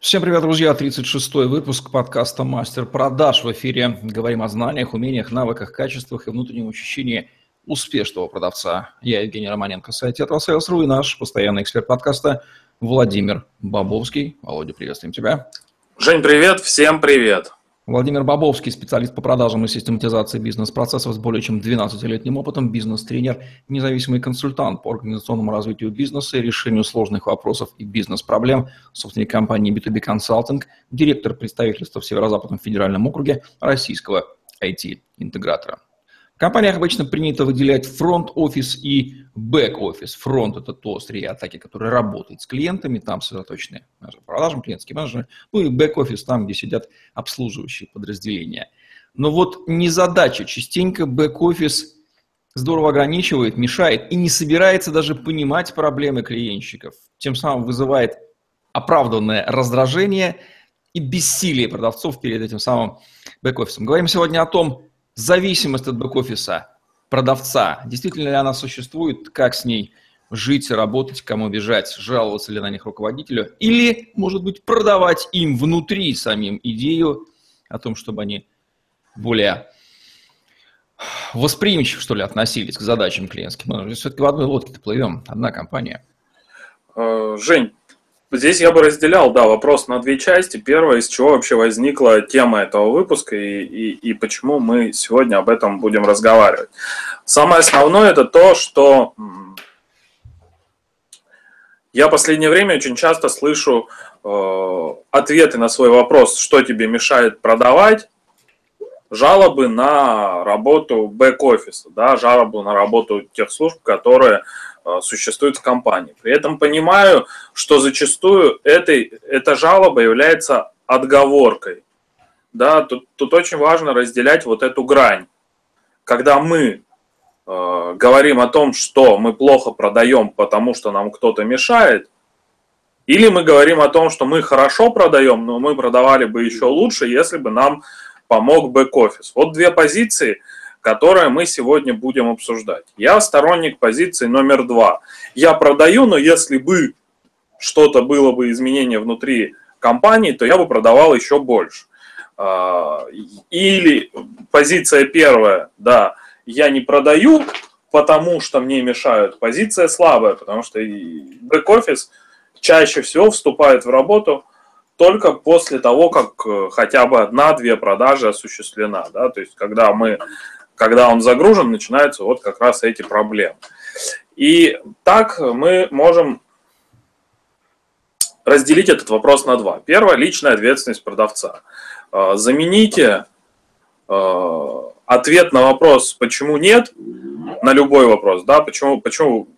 Всем привет, друзья! 36-й выпуск подкаста «Мастер продаж» в эфире. Говорим о знаниях, умениях, навыках, качествах и внутреннем ощущении успешного продавца. Я Евгений Романенко, сайт «Tetrasales.ru» и наш постоянный эксперт подкаста Владимир Бобовский. Володя, приветствуем тебя. Жень, привет! Всем привет! Владимир Бобовский, специалист по продажам и систематизации бизнес-процессов с более чем 12-летним опытом, бизнес-тренер, независимый консультант по организационному развитию бизнеса и решению сложных вопросов и бизнес-проблем, собственник компании B2B Consulting, директор представительства в Северо-Западном федеральном округе российского IT-интегратора. В компаниях обычно принято выделять фронт-офис и бэк-офис. Фронт – это то острие атаки, которое работает с клиентами, там сосредоточены продажники, клиентские менеджеры. Ну и бэк-офис, там, где сидят обслуживающие подразделения. Но вот незадача. Частенько бэк-офис здорово ограничивает, мешает и не собирается даже понимать проблемы клиентщиков. Тем самым вызывает оправданное раздражение и бессилие продавцов перед этим самым бэк-офисом. Говорим сегодня о том, зависимость от бэк-офиса продавца, действительно ли она существует, как с ней жить, работать, кому бежать, жаловаться ли на них руководителю, или, может быть, продавать им внутри самим идею о том, чтобы они более восприимчиво, что ли, относились к задачам клиентским. Мы все-таки в одной лодке-то плывем, одна компания. Э, Жень, Здесь я бы разделял, да, вопрос на две части. Первое, из чего вообще возникла тема этого выпуска и, и, и почему мы сегодня об этом будем разговаривать. Самое основное это то, что я в последнее время очень часто слышу э, ответы на свой вопрос, что тебе мешает продавать, жалобы на работу бэк-офиса, да, жалобы на работу тех служб, которые Э, существует в компании. При этом понимаю, что зачастую этой, эта жалоба является отговоркой. Да, тут, тут очень важно разделять вот эту грань. Когда мы э, говорим о том, что мы плохо продаем, потому что нам кто-то мешает, или мы говорим о том, что мы хорошо продаем, но мы продавали бы еще лучше, если бы нам помог бэк-офис. Вот две позиции – которое мы сегодня будем обсуждать. Я сторонник позиции номер два. Я продаю, но если бы что-то было бы изменение внутри компании, то я бы продавал еще больше. А, или позиция первая, да, я не продаю, потому что мне мешают. Позиция слабая, потому что бэк-офис чаще всего вступает в работу только после того, как э, хотя бы одна-две продажи осуществлена. Да? То есть, когда мы когда он загружен, начинаются вот как раз эти проблемы. И так мы можем разделить этот вопрос на два. Первое – личная ответственность продавца. А, замените а, ответ на вопрос, почему нет, на любой вопрос, да, почему, почему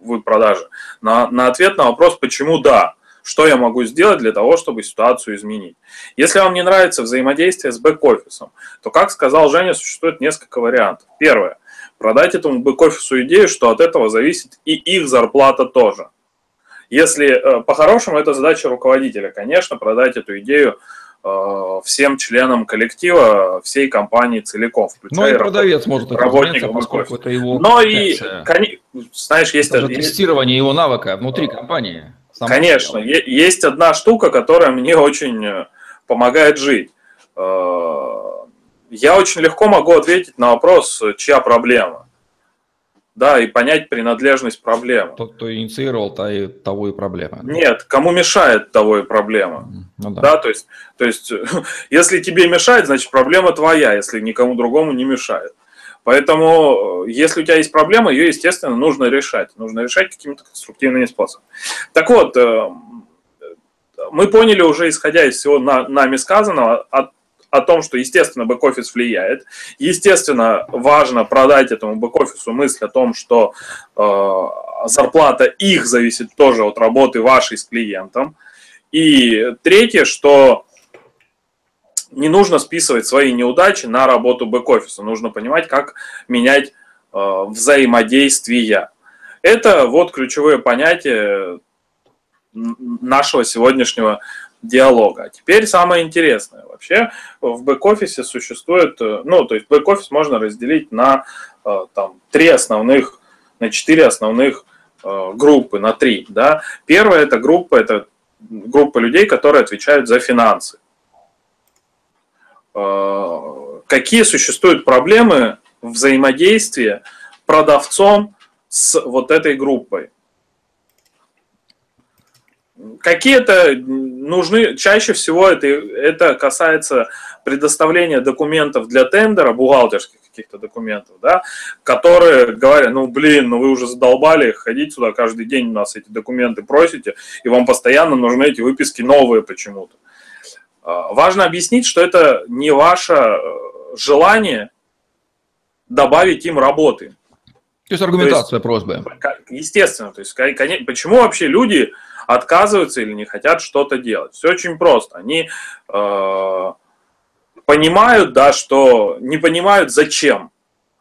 вы продажи, на, на ответ на вопрос, почему да что я могу сделать для того, чтобы ситуацию изменить. Если вам не нравится взаимодействие с бэк-офисом, то, как сказал Женя, существует несколько вариантов. Первое. Продать этому бэк-офису идею, что от этого зависит и их зарплата тоже. Если э, по-хорошему это задача руководителя, конечно, продать эту идею э, всем членам коллектива, всей компании целиком, Ну и продавец может работников, поскольку это его Но и, знаешь, есть... Это тестирование его навыка внутри компании. Сам Конечно, есть одна штука, которая мне очень э, помогает жить. Э, я очень легко могу ответить на вопрос, чья проблема. Да, и понять принадлежность проблемы. Тот, кто инициировал, то и, того и проблема. Нет, кому мешает, того и проблема. Ну, да. да, то есть, то есть, если тебе мешает, значит проблема твоя, если никому другому не мешает. Поэтому, э, если у тебя есть проблема, ее, естественно, нужно решать. Нужно решать какими-то конструктивными способами. Так вот, э, мы поняли уже, исходя из всего нами сказанного, о, о том, что, естественно, бэк-офис влияет. Естественно, важно продать этому бэк-офису мысль о том, что э, зарплата их зависит тоже от работы вашей с клиентом. И третье, что не нужно списывать свои неудачи на работу бэк-офиса. Нужно понимать, как менять э, взаимодействия. Это вот ключевое понятие нашего сегодняшнего диалога. Теперь самое интересное. Вообще в бэк-офисе существует, э, ну, то есть бэк-офис можно разделить на э, там, три основных, на четыре основных э, группы, на три. Да? Первая эта группа, это группа людей, которые отвечают за финансы. Э, какие существуют проблемы взаимодействия продавцом с вот этой группой? Какие-то нужны, чаще всего это, это касается предоставления документов для тендера, бухгалтерских каких-то документов, да, которые говорят, ну блин, ну вы уже задолбали ходить сюда каждый день у нас эти документы просите, и вам постоянно нужны эти выписки новые почему-то. А, важно объяснить, что это не ваше э, желание добавить им работы. То есть аргументация то есть, просьбы. Естественно. То есть, конечно, почему вообще люди отказываются или не хотят что-то делать? Все очень просто. Они э, понимают, да, что не понимают зачем.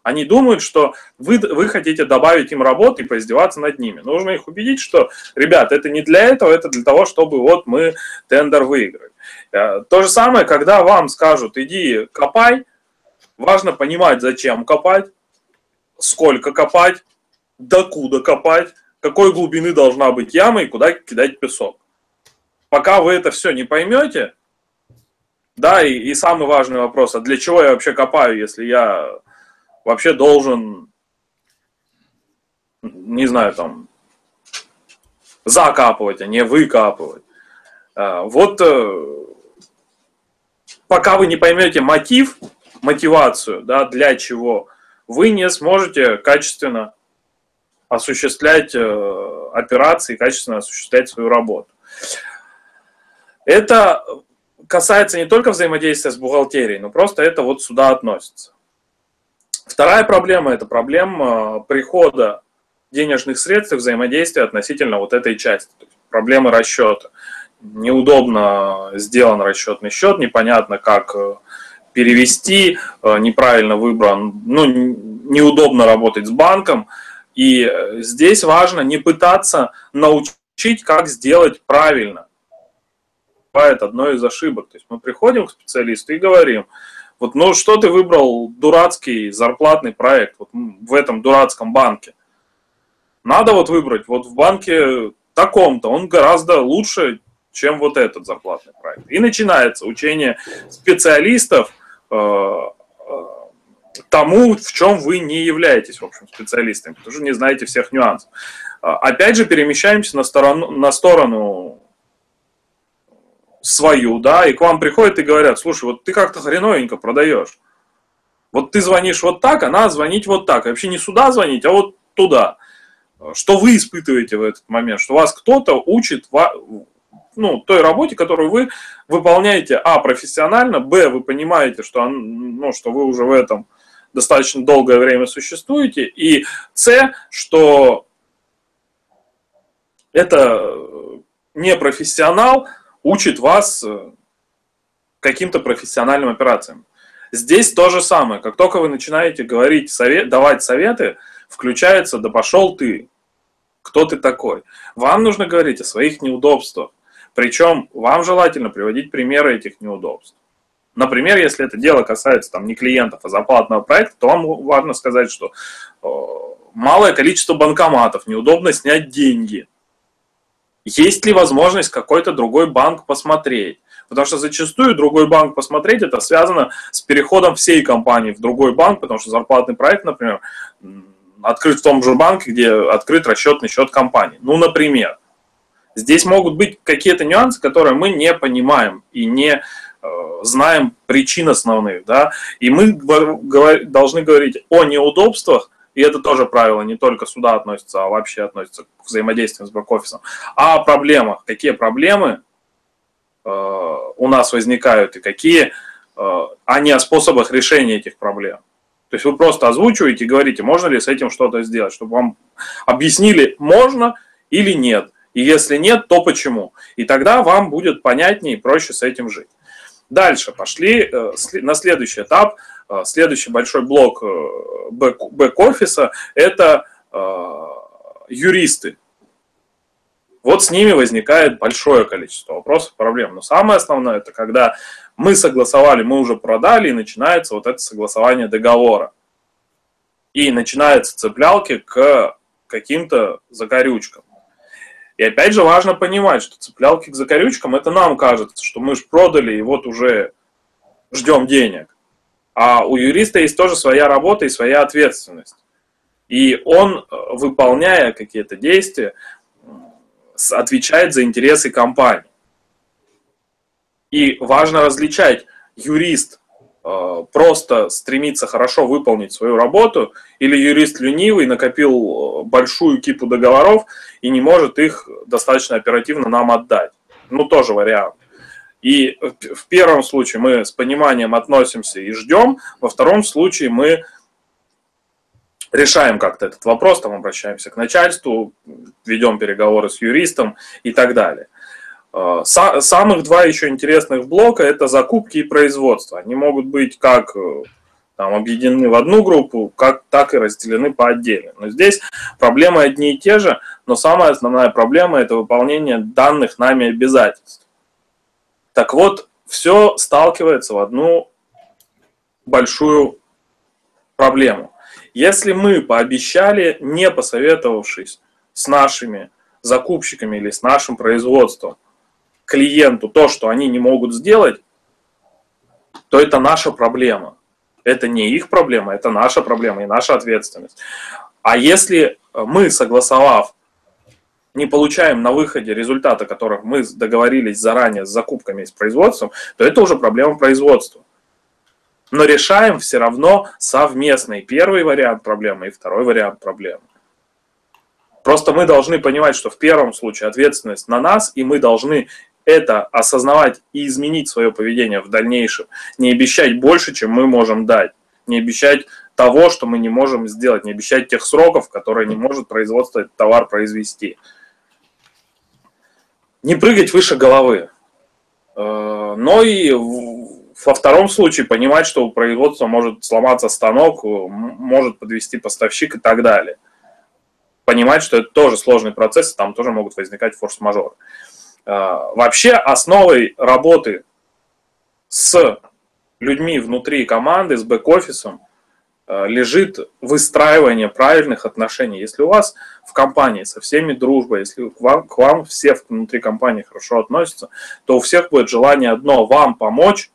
Они думают, что вы, вы хотите добавить им работы и поиздеваться над ними. Нужно их убедить, что, ребят, это не для этого, это для того, чтобы вот мы тендер выиграли. Э, то же самое, когда вам скажут, иди копай, важно понимать, зачем копать, сколько копать, докуда копать, какой глубины должна быть яма и куда кидать песок. Пока вы это все не поймете, да, и, и самый важный вопрос, а для чего я вообще копаю, если я вообще должен, не знаю, там, закапывать, а не выкапывать. А, вот э, пока вы не поймете мотив, мотивацию, да, для чего, вы не сможете качественно осуществлять э, операции, качественно осуществлять свою работу. Это касается не только взаимодействия с бухгалтерией, но просто это вот сюда относится. Вторая проблема – это проблема прихода денежных средств и взаимодействия относительно вот этой части, то есть проблемы расчета. Неудобно сделан расчетный счет, непонятно, как э, перевести, э, неправильно выбран, ну, неудобно работать с банком. И э, здесь важно не пытаться научить, как сделать правильно. Бывает одной из ошибок. То есть мы приходим к специалисту и говорим, вот, ну что ты выбрал дурацкий зарплатный проект вот в этом дурацком банке? Надо вот выбрать вот в банке таком-то, он гораздо лучше, чем вот этот зарплатный проект. И начинается учение специалистов Э, э, тому, в чем вы не являетесь, в общем, специалистом, потому что не знаете всех нюансов. Э, опять же, перемещаемся на сторону, на сторону свою, да, и к вам приходят и говорят, слушай, вот ты как-то хреновенько продаешь. Вот ты звонишь вот так, а надо звонить вот так. И вообще не сюда звонить, а вот туда. Что вы испытываете в этот момент? Что вас кто-то учит ну, той работе, которую вы выполняете, а, профессионально, б, вы понимаете, что, ну, что вы уже в этом достаточно долгое время существуете, и с, что это не профессионал учит вас э, каким-то профессиональным операциям. Здесь то же самое. Как только вы начинаете говорить, совет, давать советы, включается «да пошел ты». Кто ты такой? Вам нужно говорить о своих неудобствах. Причем вам желательно приводить примеры этих неудобств. Например, если это дело касается там, не клиентов, а зарплатного проекта, то вам важно сказать, что э, малое количество банкоматов, неудобно снять деньги. Есть ли возможность какой-то другой банк посмотреть? Потому что зачастую другой банк посмотреть, это связано с переходом всей компании в другой банк, потому что зарплатный проект, например, открыт в том же банке, где открыт расчетный счет компании. Ну, например. Здесь могут быть какие-то нюансы, которые мы не понимаем и не э, знаем причин основных, да, и мы должны говорить о неудобствах, и это тоже правило не только сюда относится, а вообще относится к взаимодействию с бэк-офисом, а о проблемах, какие проблемы э, у нас возникают и какие, э, а не о способах решения этих проблем. То есть вы просто озвучиваете и говорите, можно ли с этим что-то сделать, чтобы вам объяснили, можно или нет. И если нет, то почему? И тогда вам будет понятнее и проще с этим жить. Дальше пошли э, на следующий этап. Э, следующий большой блок э, бэк-офиса – это юристы. Вот с ними возникает большое количество вопросов, проблем. Но самое основное – это когда мы согласовали, мы уже продали, и начинается вот это согласование договора. И начинаются цеплялки к каким-то закорючкам. И опять же важно понимать, что цеплялки к закорючкам, это нам кажется, что мы же продали и вот уже ждем денег. А у юриста есть тоже своя работа и своя ответственность. И он, э, выполняя какие-то действия, отвечает за интересы компании. И важно различать, юрист э, просто стремится хорошо выполнить свою работу, или юрист ленивый накопил э, большую кипу договоров и не может их достаточно оперативно нам отдать. Ну, тоже вариант. И в первом случае мы с пониманием относимся и ждем, во втором случае мы решаем как-то этот вопрос, там обращаемся к начальству, ведем переговоры с юристом и так далее. А, самых два еще интересных блока – это закупки и производство. Они могут быть как э, там, объединены в одну группу, как, так и разделены по отдельно. Но здесь проблемы одни и те же, но самая основная проблема – это выполнение данных нами обязательств. Так вот, все сталкивается в одну большую проблему. Если мы пообещали, не посоветовавшись с нашими закупщиками или с нашим производством, клиенту то, что они не могут сделать, то это наша проблема. Это не их проблема, это наша проблема и наша ответственность. А если мы, согласовав, не получаем на выходе результата, которых мы договорились заранее с закупками и с производством, то это уже проблема производства но решаем все равно совместный первый вариант проблемы и второй вариант проблемы. Просто мы должны понимать, что в первом случае ответственность на нас, и мы должны это осознавать и изменить свое поведение в дальнейшем. Не обещать больше, чем мы можем дать. Не обещать того, что мы не можем сделать. Не обещать тех сроков, которые не может производство этот товар произвести. Не прыгать выше головы. Э, но и во втором случае понимать, что у производства может сломаться станок, может подвести поставщик и так далее. Понимать, что это тоже сложный процесс, там тоже могут возникать форс-мажоры. А, вообще основой работы с людьми внутри команды, с бэк-офисом, лежит выстраивание правильных отношений. Если у вас в компании со всеми дружба, если к вам, к вам все внутри компании хорошо относятся, то у всех будет желание одно – вам помочь,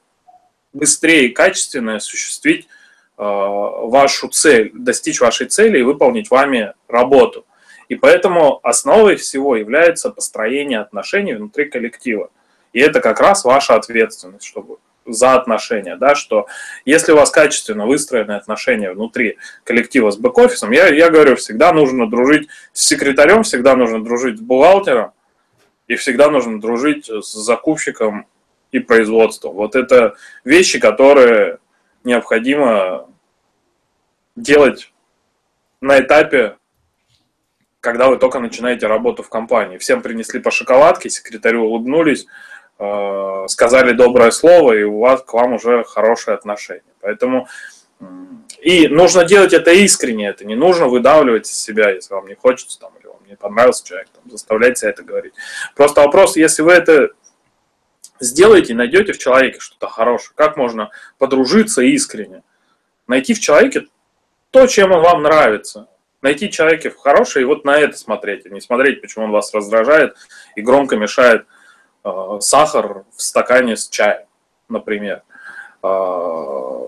быстрее и качественно осуществить э, вашу цель, достичь вашей цели и выполнить вами работу. И поэтому основой всего является построение отношений внутри коллектива. И это как раз ваша ответственность, чтобы за отношения, да, что если у вас качественно выстроены отношения внутри коллектива с бэк-офисом, я, я говорю, всегда нужно дружить с секретарем, всегда нужно дружить с бухгалтером, и всегда нужно дружить с закупщиком и производством. Вот это вещи, которые необходимо делать на этапе, когда вы только начинаете работу в компании. Всем принесли по шоколадке, секретарю улыбнулись, сказали доброе слово, и у вас к вам уже хорошие отношения. Поэтому и нужно делать это искренне, это не нужно выдавливать из себя, если вам не хочется, там, или вам не понравился человек, там, заставлять себя это говорить. Просто вопрос, если вы это сделайте, найдете в человеке что-то хорошее. Как можно подружиться искренне? Найти в человеке то, чем он вам нравится. Найти человеке хорошее и вот на это смотреть, а не смотреть, почему он вас раздражает и громко мешает э, сахар в стакане с чаем, например. Э,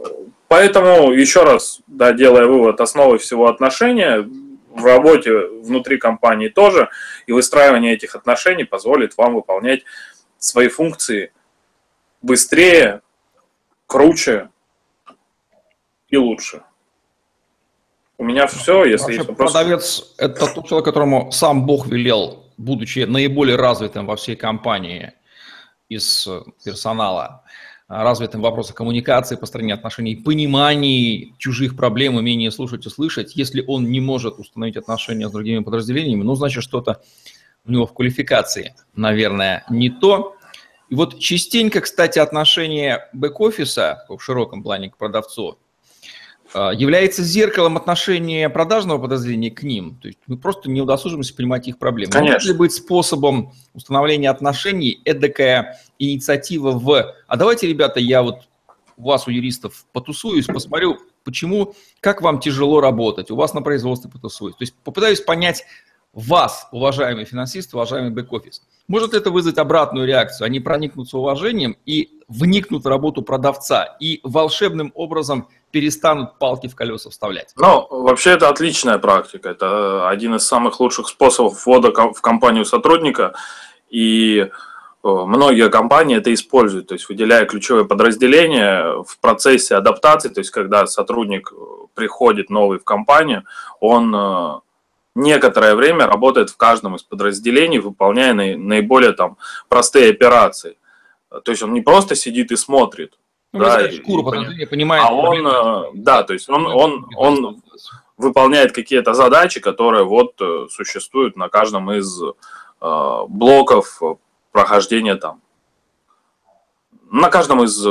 поэтому, еще раз, да, делая вывод, основой всего отношения в работе внутри компании тоже, и выстраивание этих отношений позволит вам выполнять свои функции быстрее, круче и лучше. У меня все, если Вообще, есть вопросы. Продавец – это тот человек, которому сам Бог велел, будучи наиболее развитым во всей компании из персонала, развитым в вопросах коммуникации, построения отношений, понимании чужих проблем, умения слушать и слышать. Если он не может установить отношения с другими подразделениями, ну, значит, что-то у него в квалификации, наверное, не то. И вот частенько, кстати, отношение бэк-офиса в широком плане к продавцу является зеркалом отношения продажного подразделения к ним. То есть мы просто не удосужимся понимать их проблемы. Конечно. Может ли быть способом установления отношений эдакая инициатива в «а давайте, ребята, я вот у вас, у юристов, потусуюсь, посмотрю, почему, как вам тяжело работать, у вас на производстве потусуюсь». То есть попытаюсь понять вас, уважаемый финансист, уважаемый бэк-офис. Может это вызвать обратную реакцию? Они проникнутся уважением и вникнут в работу продавца и волшебным образом перестанут палки в колеса вставлять? Ну, вообще это отличная практика. Это один из самых лучших способов ввода в компанию сотрудника. И многие компании это используют, то есть выделяя ключевое подразделение в процессе адаптации, то есть когда сотрудник приходит новый в компанию, он э, некоторое время работает в каждом из подразделений, выполняя наиболее там простые операции. То есть он не просто сидит и смотрит, ну, да, шкуру подразделения понимает. А он, э, да, то есть он, он, он выполняет какие-то задачи, которые вот э, существуют на каждом из блоков прохождения там. На каждом из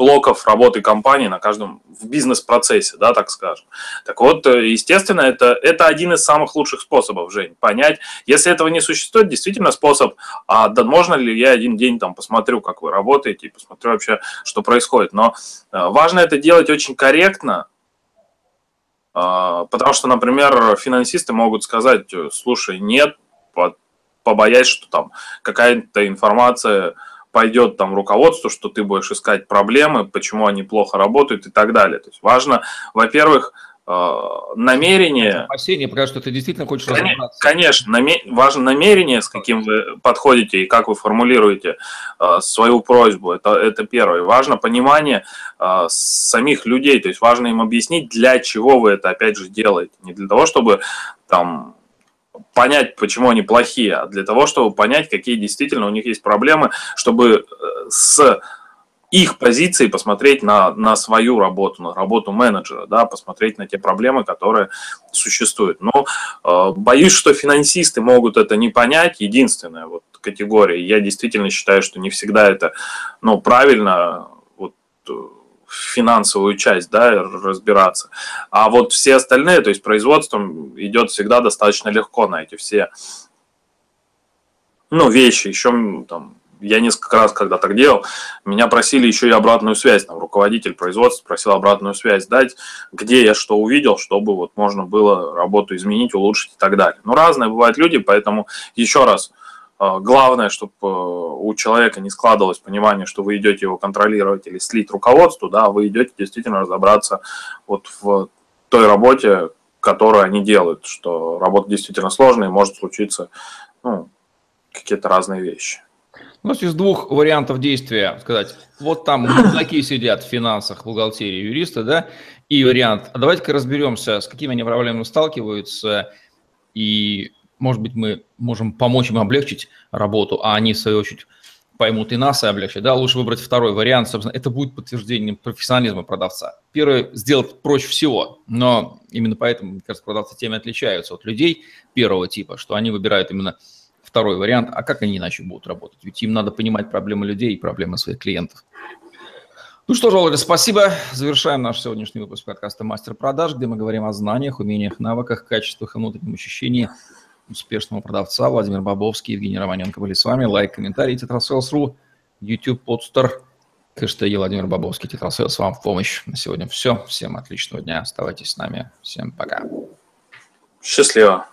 блоков работы компании, на каждом в бизнес-процессе, да, так скажем. Так вот, естественно, это, это один из самых лучших способов, Жень, понять. Если этого не существует, действительно способ, а да, можно ли я один день там посмотрю, как вы работаете, и посмотрю вообще, что происходит. Но э, важно это делать очень корректно, э, потому что, например, финансисты могут сказать, слушай, нет, побоясь, что там какая-то информация пойдет там руководству, что ты будешь искать проблемы, почему они плохо работают и так далее. То есть важно, во-первых, э, намерение... Опасение, потому что ты действительно хочешь Конечно. Конечно, наме... важно намерение, с каким вы подходите и как вы формулируете э, свою просьбу. Это, это первое. Важно понимание э, самих людей, то есть важно им объяснить, для чего вы это опять же делаете. Не для того, чтобы там понять, почему они плохие, а для того, чтобы понять, какие действительно у них есть проблемы, чтобы э, с их позиции посмотреть на, на свою работу, на работу менеджера, да, посмотреть на те проблемы, которые существуют. Но э, боюсь, что финансисты могут это не понять. Единственная вот категория, я действительно считаю, что не всегда это ну, правильно. Вот, э, финансовую часть, да, разбираться. А вот все остальные, то есть производством идет всегда достаточно легко на эти все, ну, вещи. Еще там я несколько раз, когда так делал, меня просили еще и обратную связь. Там руководитель производства просил обратную связь дать, где я что увидел, чтобы вот можно было работу изменить, улучшить и так далее. Ну, разные бывают люди, поэтому еще раз, главное, чтобы э, у человека не складывалось понимание, что вы идете его контролировать или слить руководству, да, вы идете действительно разобраться вот в той работе, которую они делают, что работа действительно сложная и может случиться ну, какие-то разные вещи. У нас есть двух вариантов действия. Сказать, вот там мудаки сидят в финансах, бухгалтерии, юристы, да, и вариант, а давайте-ка разберемся, с какими они проблемами сталкиваются, и может быть, мы можем помочь им облегчить работу, а они, в свою очередь, поймут и нас и облегчат. Да, лучше выбрать второй вариант, собственно, это будет подтверждением профессионализма продавца. Первый сделать проще всего, но именно поэтому, мне кажется, продавцы теми отличаются от людей первого типа, что они выбирают именно второй вариант, а как они иначе будут работать? Ведь им надо понимать проблемы людей и проблемы своих клиентов. Ну что ж, Володя, спасибо. Завершаем наш сегодняшний выпуск подкаста «Мастер продаж», где мы говорим о знаниях, умениях, навыках, качествах и внутреннем ощущении – успешного продавца. Владимир Бобовский, Евгений Романенко были с вами. Лайк, комментарий, Tetrasales.ru, YouTube, Podster, хэштеги Владимир Бобовский, Tetrasales вам в помощь. На сегодня все. Всем отличного дня. Оставайтесь с нами. Всем пока. Счастливо.